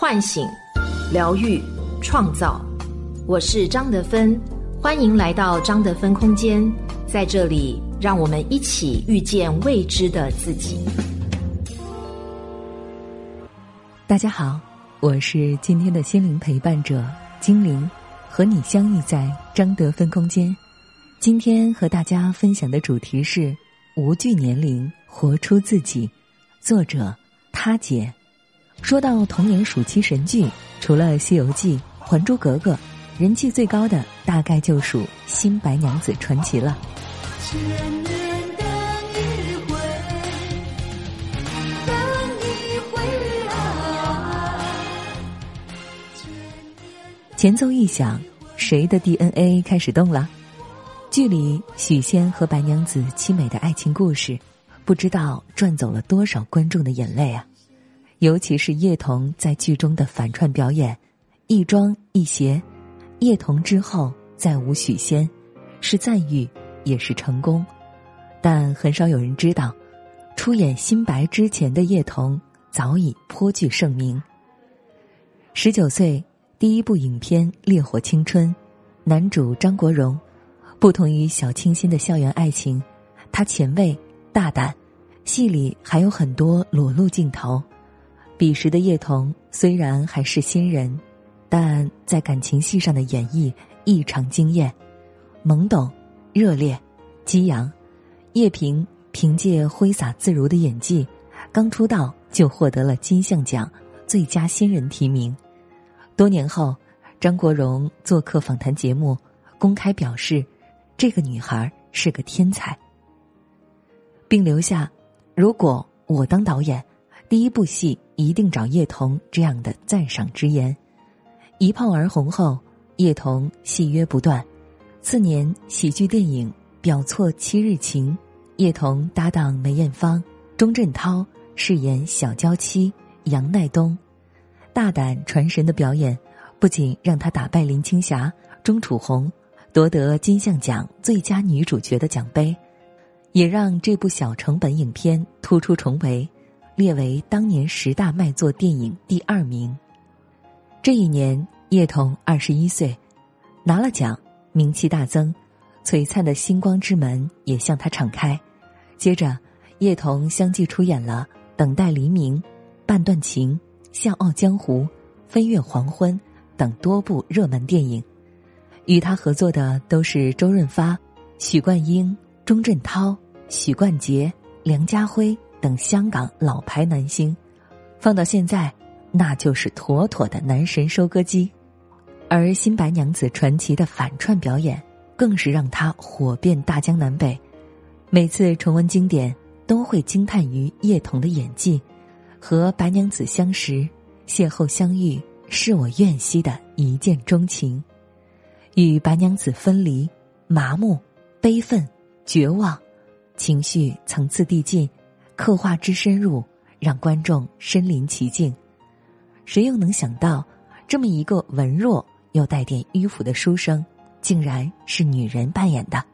唤醒、疗愈、创造。我是张德芬，欢迎来到张德芬空间，在这里，让我们一起遇见未知的自己。大家好，我是今天的心灵陪伴者精灵，和你相遇在张德芬空间。今天和大家分享的主题是无惧年龄，活出自己。作者他姐。说到童年暑期神剧，除了《西游记》《还珠格格》，人气最高的大概就属《新白娘子传奇》了。千年等一回，等一回！前奏一响，谁的 DNA 开始动了？剧里许仙和白娘子凄美的爱情故事，不知道赚走了多少观众的眼泪啊！尤其是叶童在剧中的反串表演，一庄一邪，叶童之后再无许仙，是赞誉也是成功，但很少有人知道，出演新白之前的叶童早已颇具盛名。十九岁第一部影片《烈火青春》，男主张国荣，不同于小清新的校园爱情，他前卫大胆，戏里还有很多裸露镜头。彼时的叶童虽然还是新人，但在感情戏上的演绎异常惊艳，懵懂、热烈、激昂。叶萍凭借挥洒自如的演技，刚出道就获得了金像奖最佳新人提名。多年后，张国荣做客访谈节目，公开表示，这个女孩是个天才，并留下：“如果我当导演。”第一部戏一定找叶童这样的赞赏之言，一炮而红后，叶童戏约不断。次年喜剧电影《表错七日情》，叶童搭档梅艳芳、钟镇涛饰演小娇妻杨奈东，大胆传神的表演，不仅让她打败林青霞、钟楚红，夺得金像奖最佳女主角的奖杯，也让这部小成本影片突出重围。列为当年十大卖座电影第二名。这一年，叶童二十一岁，拿了奖，名气大增，璀璨的星光之门也向他敞开。接着，叶童相继出演了《等待黎明》《半段情》《笑傲江湖》《飞越黄昏》等多部热门电影。与他合作的都是周润发、许冠英、钟镇涛、许冠杰、梁家辉。等香港老牌男星，放到现在，那就是妥妥的男神收割机。而《新白娘子传奇》的反串表演，更是让他火遍大江南北。每次重温经典，都会惊叹于叶童的演技。和白娘子相识、邂逅、相遇，是我愿惜的一见钟情。与白娘子分离，麻木、悲愤、绝望，情绪层次递进。刻画之深入，让观众身临其境。谁又能想到，这么一个文弱又带点迂腐的书生，竟然是女人扮演的？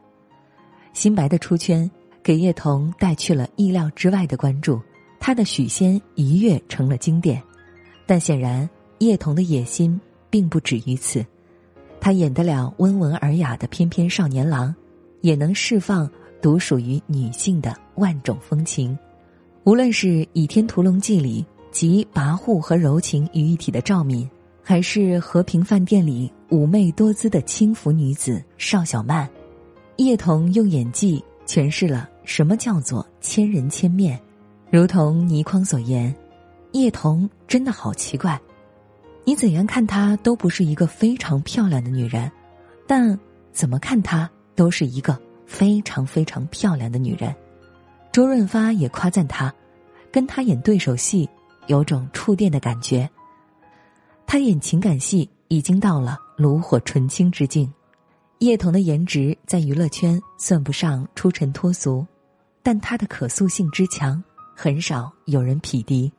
新白的出圈，给叶童带去了意料之外的关注。他的许仙一跃成了经典，但显然叶童的野心并不止于此。他演得了温文尔雅的翩翩少年郎，也能释放独属于女性的万种风情。无论是《倚天屠龙记》里集跋扈和柔情于一体的赵敏，还是《和平饭店》里妩媚多姿的轻浮女子邵小曼，叶童用演技诠释了什么叫做千人千面。如同倪匡所言，叶童真的好奇怪，你怎样看她都不是一个非常漂亮的女人，但怎么看她都是一个非常非常漂亮的女人。周润发也夸赞他，跟他演对手戏有种触电的感觉。他演情感戏已经到了炉火纯青之境。叶童的颜值在娱乐圈算不上出尘脱俗，但他的可塑性之强，很少有人匹敌。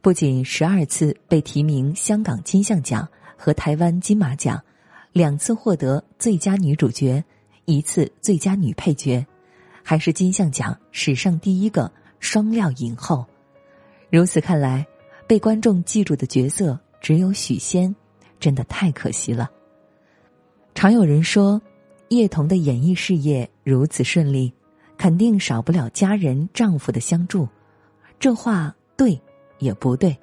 不仅十二次被提名香港金像奖和台湾金马奖，两次获得最佳女主角，一次最佳女配角。还是金像奖史上第一个双料影后，如此看来，被观众记住的角色只有许仙，真的太可惜了。常有人说，叶童的演艺事业如此顺利，肯定少不了家人丈夫的相助。这话对也不对。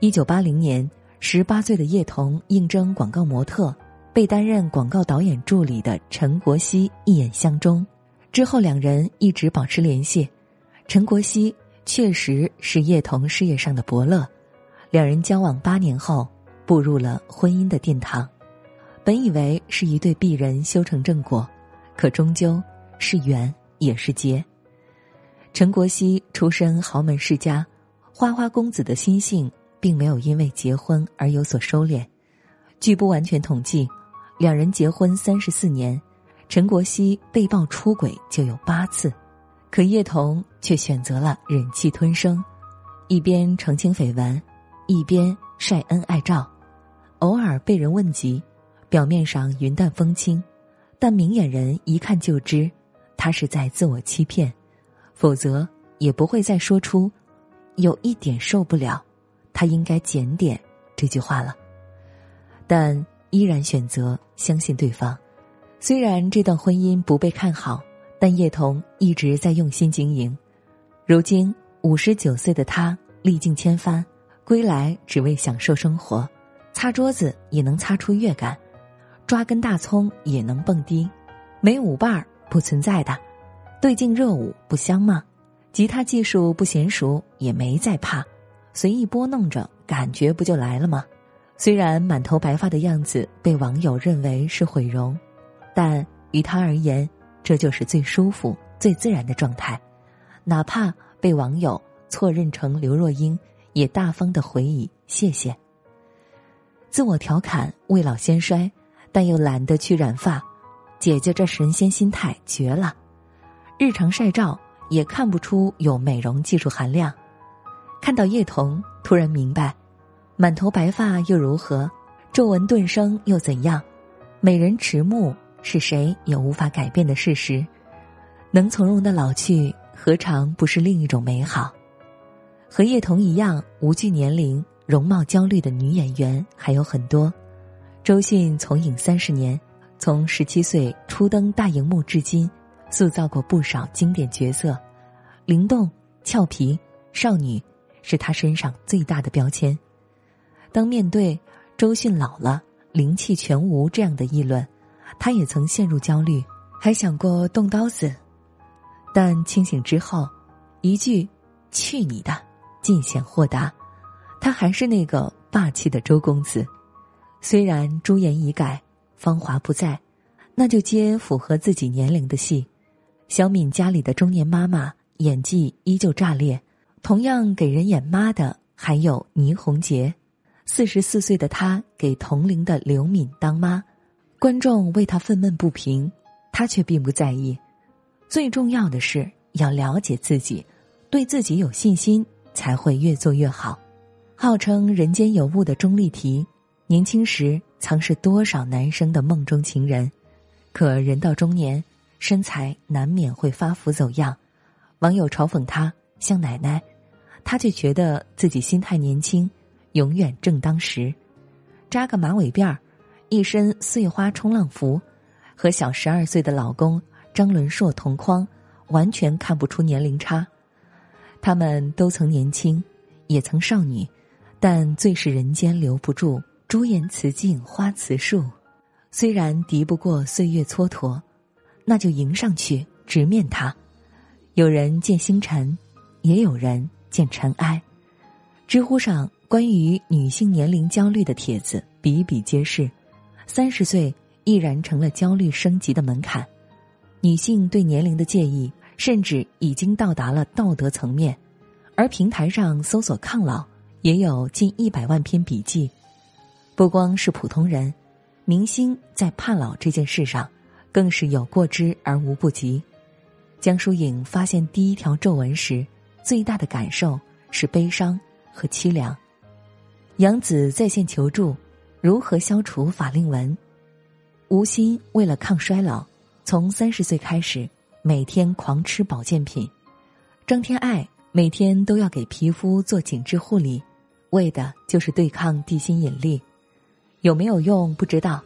一九八零年，十八岁的叶童应征广告模特，被担任广告导演助理的陈国熙一眼相中，之后两人一直保持联系。陈国熙确实是叶童事业上的伯乐，两人交往八年后步入了婚姻的殿堂。本以为是一对璧人修成正果，可终究是缘也是劫。陈国熙出身豪门世家，花花公子的心性并没有因为结婚而有所收敛。据不完全统计，两人结婚三十四年，陈国熙被曝出轨就有八次。可叶童却选择了忍气吞声，一边澄清绯闻，一边晒恩爱照，偶尔被人问及，表面上云淡风轻，但明眼人一看就知，他是在自我欺骗，否则也不会再说出“有一点受不了，他应该检点”这句话了。但依然选择相信对方，虽然这段婚姻不被看好。但叶童一直在用心经营，如今五十九岁的他历尽千帆，归来只为享受生活，擦桌子也能擦出乐感，抓根大葱也能蹦迪，没舞伴儿不存在的，对镜热舞不香吗？吉他技术不娴熟也没在怕，随意拨弄着感觉不就来了吗？虽然满头白发的样子被网友认为是毁容，但于他而言。这就是最舒服、最自然的状态，哪怕被网友错认成刘若英，也大方的回以谢谢。自我调侃未老先衰，但又懒得去染发，姐姐这神仙心态绝了。日常晒照也看不出有美容技术含量。看到叶童，突然明白，满头白发又如何，皱纹顿生又怎样，美人迟暮。是谁也无法改变的事实，能从容的老去，何尝不是另一种美好？和叶童一样无惧年龄、容貌焦虑的女演员还有很多。周迅从影三十年，从十七岁初登大荧幕至今，塑造过不少经典角色，灵动、俏皮、少女，是她身上最大的标签。当面对周迅老了、灵气全无这样的议论。他也曾陷入焦虑，还想过动刀子，但清醒之后，一句“去你的”，尽显豁达。他还是那个霸气的周公子，虽然朱颜已改，芳华不在，那就接符合自己年龄的戏。小敏家里的中年妈妈演技依旧炸裂，同样给人演妈的还有倪虹洁。四十四岁的她给同龄的刘敏当妈。观众为他愤懑不平，他却并不在意。最重要的是要了解自己，对自己有信心，才会越做越好。号称人间有物的钟丽缇，年轻时曾是多少男生的梦中情人，可人到中年，身材难免会发福走样。网友嘲讽她像奶奶，她却觉得自己心态年轻，永远正当时。扎个马尾辫儿。一身碎花冲浪服，和小十二岁的老公张伦硕同框，完全看不出年龄差。他们都曾年轻，也曾少女，但最是人间留不住朱颜辞镜花辞树。虽然敌不过岁月蹉跎，那就迎上去直面它。有人见星辰，也有人见尘埃。知乎上关于女性年龄焦虑的帖子比比皆是。三十岁毅然成了焦虑升级的门槛，女性对年龄的介意甚至已经到达了道德层面，而平台上搜索抗老也有近一百万篇笔记。不光是普通人，明星在怕老这件事上更是有过之而无不及。江疏影发现第一条皱纹时，最大的感受是悲伤和凄凉。杨紫在线求助。如何消除法令纹？吴昕为了抗衰老，从三十岁开始每天狂吃保健品。张天爱每天都要给皮肤做紧致护理，为的就是对抗地心引力。有没有用不知道，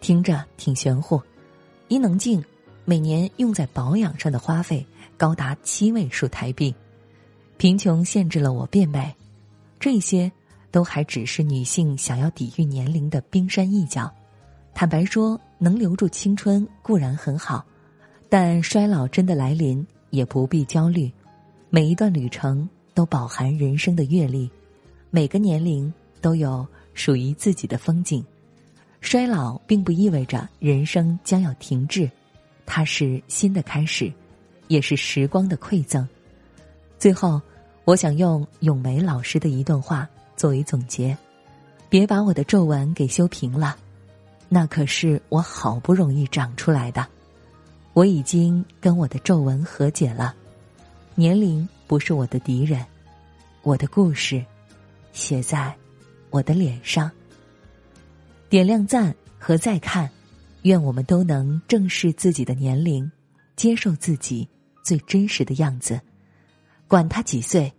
听着挺玄乎。伊能静每年用在保养上的花费高达七位数台币。贫穷限制了我变美，这些都还只是女性想要抵御年龄的冰山一角。坦白说，能留住青春固然很好，但衰老真的来临也不必焦虑。每一段旅程都饱含人生的阅历，每个年龄都有属于自己的风景。衰老并不意味着人生将要停滞，它是新的开始，也是时光的馈赠。最后，我想用咏梅老师的一段话作为总结：别把我的皱纹给修平了。那可是我好不容易长出来的，我已经跟我的皱纹和解了。年龄不是我的敌人，我的故事写在我的脸上。点亮赞和再看，愿我们都能正视自己的年龄，接受自己最真实的样子。管他几岁，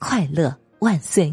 快乐万岁。